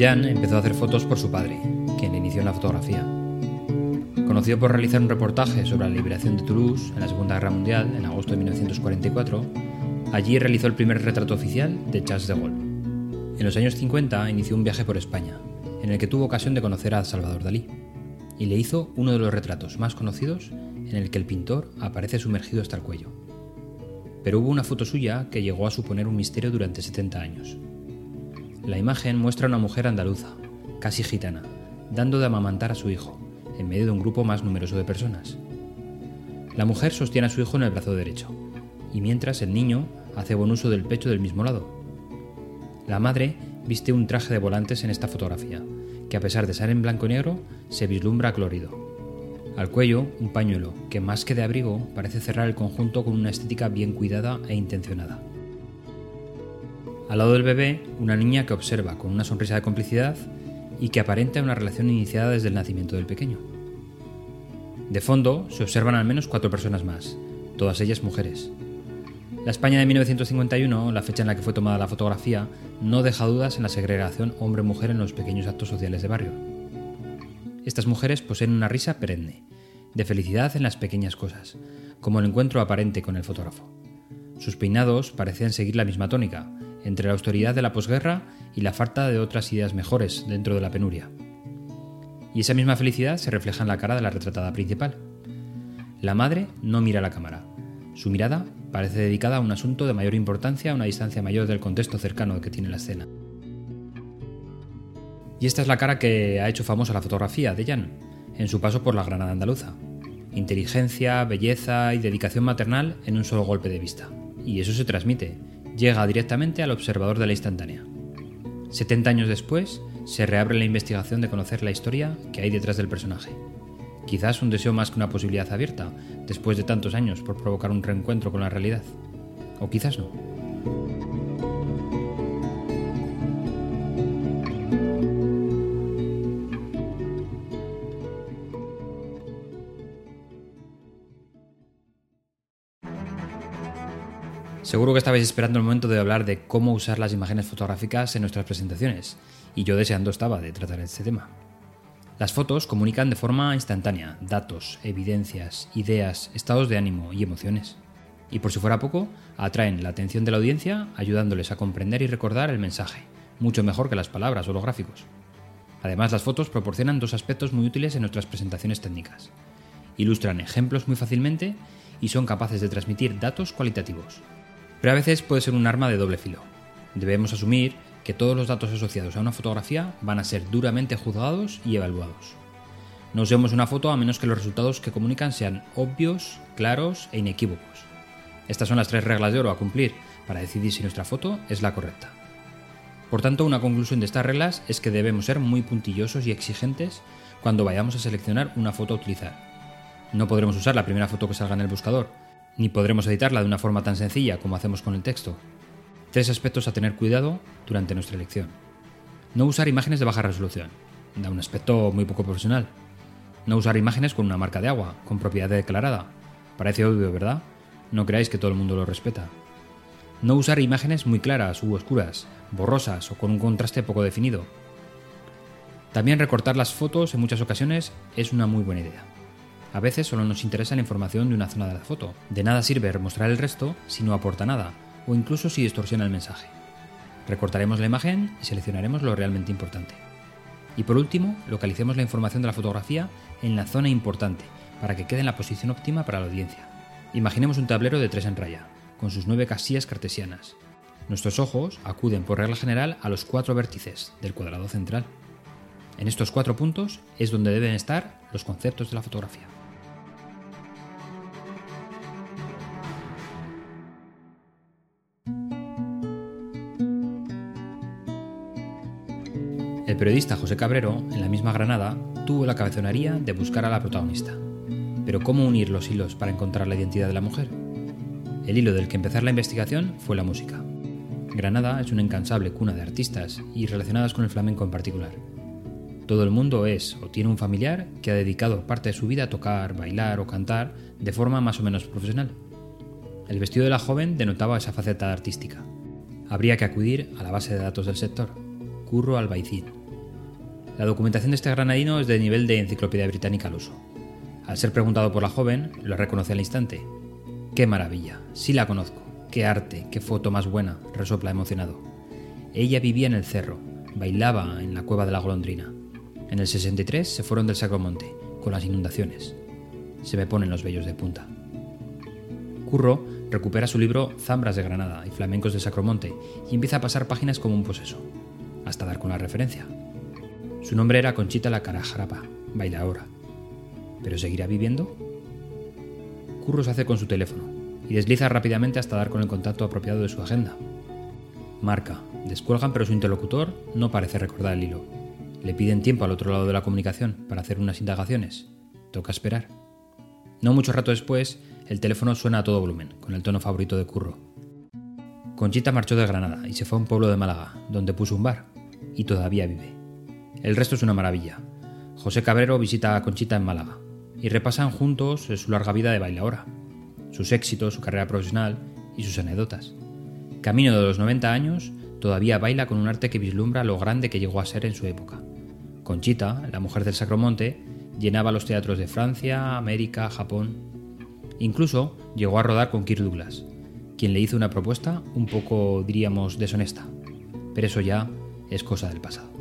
Jan empezó a hacer fotos por su padre, quien le inició en la fotografía. Conocido por realizar un reportaje sobre la liberación de Toulouse en la Segunda Guerra Mundial en agosto de 1944, allí realizó el primer retrato oficial de Charles de Gaulle. En los años 50 inició un viaje por España, en el que tuvo ocasión de conocer a Salvador Dalí, y le hizo uno de los retratos más conocidos en el que el pintor aparece sumergido hasta el cuello. Pero hubo una foto suya que llegó a suponer un misterio durante 70 años. La imagen muestra a una mujer andaluza, casi gitana, dando de amamantar a su hijo, en medio de un grupo más numeroso de personas. La mujer sostiene a su hijo en el brazo derecho, y mientras el niño hace buen uso del pecho del mismo lado. La madre viste un traje de volantes en esta fotografía, que a pesar de ser en blanco y negro, se vislumbra colorido. Al cuello, un pañuelo, que más que de abrigo, parece cerrar el conjunto con una estética bien cuidada e intencionada. Al lado del bebé, una niña que observa con una sonrisa de complicidad y que aparenta una relación iniciada desde el nacimiento del pequeño. De fondo se observan al menos cuatro personas más, todas ellas mujeres. La España de 1951, la fecha en la que fue tomada la fotografía, no deja dudas en la segregación hombre-mujer en los pequeños actos sociales de barrio. Estas mujeres poseen una risa perenne, de felicidad en las pequeñas cosas, como el encuentro aparente con el fotógrafo. Sus peinados parecen seguir la misma tónica, entre la austeridad de la posguerra y la falta de otras ideas mejores dentro de la penuria. Y esa misma felicidad se refleja en la cara de la retratada principal. La madre no mira a la cámara. Su mirada parece dedicada a un asunto de mayor importancia a una distancia mayor del contexto cercano que tiene la escena. Y esta es la cara que ha hecho famosa la fotografía de Jan, en su paso por la Granada andaluza. Inteligencia, belleza y dedicación maternal en un solo golpe de vista. Y eso se transmite, llega directamente al observador de la instantánea. 70 años después, se reabre la investigación de conocer la historia que hay detrás del personaje. Quizás un deseo más que una posibilidad abierta, después de tantos años por provocar un reencuentro con la realidad. O quizás no. Seguro que estabais esperando el momento de hablar de cómo usar las imágenes fotográficas en nuestras presentaciones, y yo deseando estaba de tratar este tema. Las fotos comunican de forma instantánea datos, evidencias, ideas, estados de ánimo y emociones. Y por si fuera poco, atraen la atención de la audiencia ayudándoles a comprender y recordar el mensaje, mucho mejor que las palabras o los gráficos. Además, las fotos proporcionan dos aspectos muy útiles en nuestras presentaciones técnicas. Ilustran ejemplos muy fácilmente y son capaces de transmitir datos cualitativos, pero a veces puede ser un arma de doble filo. Debemos asumir que todos los datos asociados a una fotografía van a ser duramente juzgados y evaluados. No usemos una foto a menos que los resultados que comunican sean obvios, claros e inequívocos. Estas son las tres reglas de oro a cumplir para decidir si nuestra foto es la correcta. Por tanto, una conclusión de estas reglas es que debemos ser muy puntillosos y exigentes cuando vayamos a seleccionar una foto a utilizar. No podremos usar la primera foto que salga en el buscador, ni podremos editarla de una forma tan sencilla como hacemos con el texto. Tres aspectos a tener cuidado durante nuestra elección. No usar imágenes de baja resolución. Da un aspecto muy poco profesional. No usar imágenes con una marca de agua, con propiedad declarada. Parece obvio, ¿verdad? No creáis que todo el mundo lo respeta. No usar imágenes muy claras u oscuras, borrosas o con un contraste poco definido. También recortar las fotos en muchas ocasiones es una muy buena idea. A veces solo nos interesa la información de una zona de la foto. De nada sirve mostrar el resto si no aporta nada, o incluso si distorsiona el mensaje. Recortaremos la imagen y seleccionaremos lo realmente importante. Y por último, localicemos la información de la fotografía en la zona importante, para que quede en la posición óptima para la audiencia. Imaginemos un tablero de tres en raya, con sus nueve casillas cartesianas. Nuestros ojos acuden por regla general a los cuatro vértices del cuadrado central. En estos cuatro puntos es donde deben estar los conceptos de la fotografía. El periodista José Cabrero, en la misma Granada, tuvo la cabezonería de buscar a la protagonista. Pero ¿cómo unir los hilos para encontrar la identidad de la mujer? El hilo del que empezar la investigación fue la música. Granada es una incansable cuna de artistas y relacionadas con el flamenco en particular. Todo el mundo es o tiene un familiar que ha dedicado parte de su vida a tocar, bailar o cantar de forma más o menos profesional. El vestido de la joven denotaba esa faceta artística. Habría que acudir a la base de datos del sector, Curro Albaicín, La documentación de este granadino es de nivel de enciclopedia británica al uso. Al ser preguntado por la joven, lo reconoce al instante. ¡Qué maravilla! Sí la conozco. ¡Qué arte! ¡Qué foto más buena! resopla emocionado. Ella vivía en el cerro, bailaba en la cueva de la golondrina. En el 63 se fueron del Sacromonte, con las inundaciones. Se me ponen los vellos de punta. Curro recupera su libro Zambras de Granada y Flamencos del Sacromonte y empieza a pasar páginas como un poseso, hasta dar con la referencia. Su nombre era Conchita la Carajarapa, bailadora. ¿Pero seguirá viviendo? Curro se hace con su teléfono y desliza rápidamente hasta dar con el contacto apropiado de su agenda. Marca, descuelgan pero su interlocutor no parece recordar el hilo. Le piden tiempo al otro lado de la comunicación para hacer unas indagaciones. Toca esperar. No mucho rato después, el teléfono suena a todo volumen, con el tono favorito de Curro. Conchita marchó de Granada y se fue a un pueblo de Málaga, donde puso un bar, y todavía vive. El resto es una maravilla. José Cabrero visita a Conchita en Málaga y repasan juntos su larga vida de bailaora, sus éxitos, su carrera profesional y sus anécdotas. Camino de los 90 años, todavía baila con un arte que vislumbra lo grande que llegó a ser en su época. Conchita, la mujer del Sacromonte, llenaba los teatros de Francia, América, Japón. Incluso llegó a rodar con Kirk Douglas, quien le hizo una propuesta un poco, diríamos, deshonesta. Pero eso ya es cosa del pasado.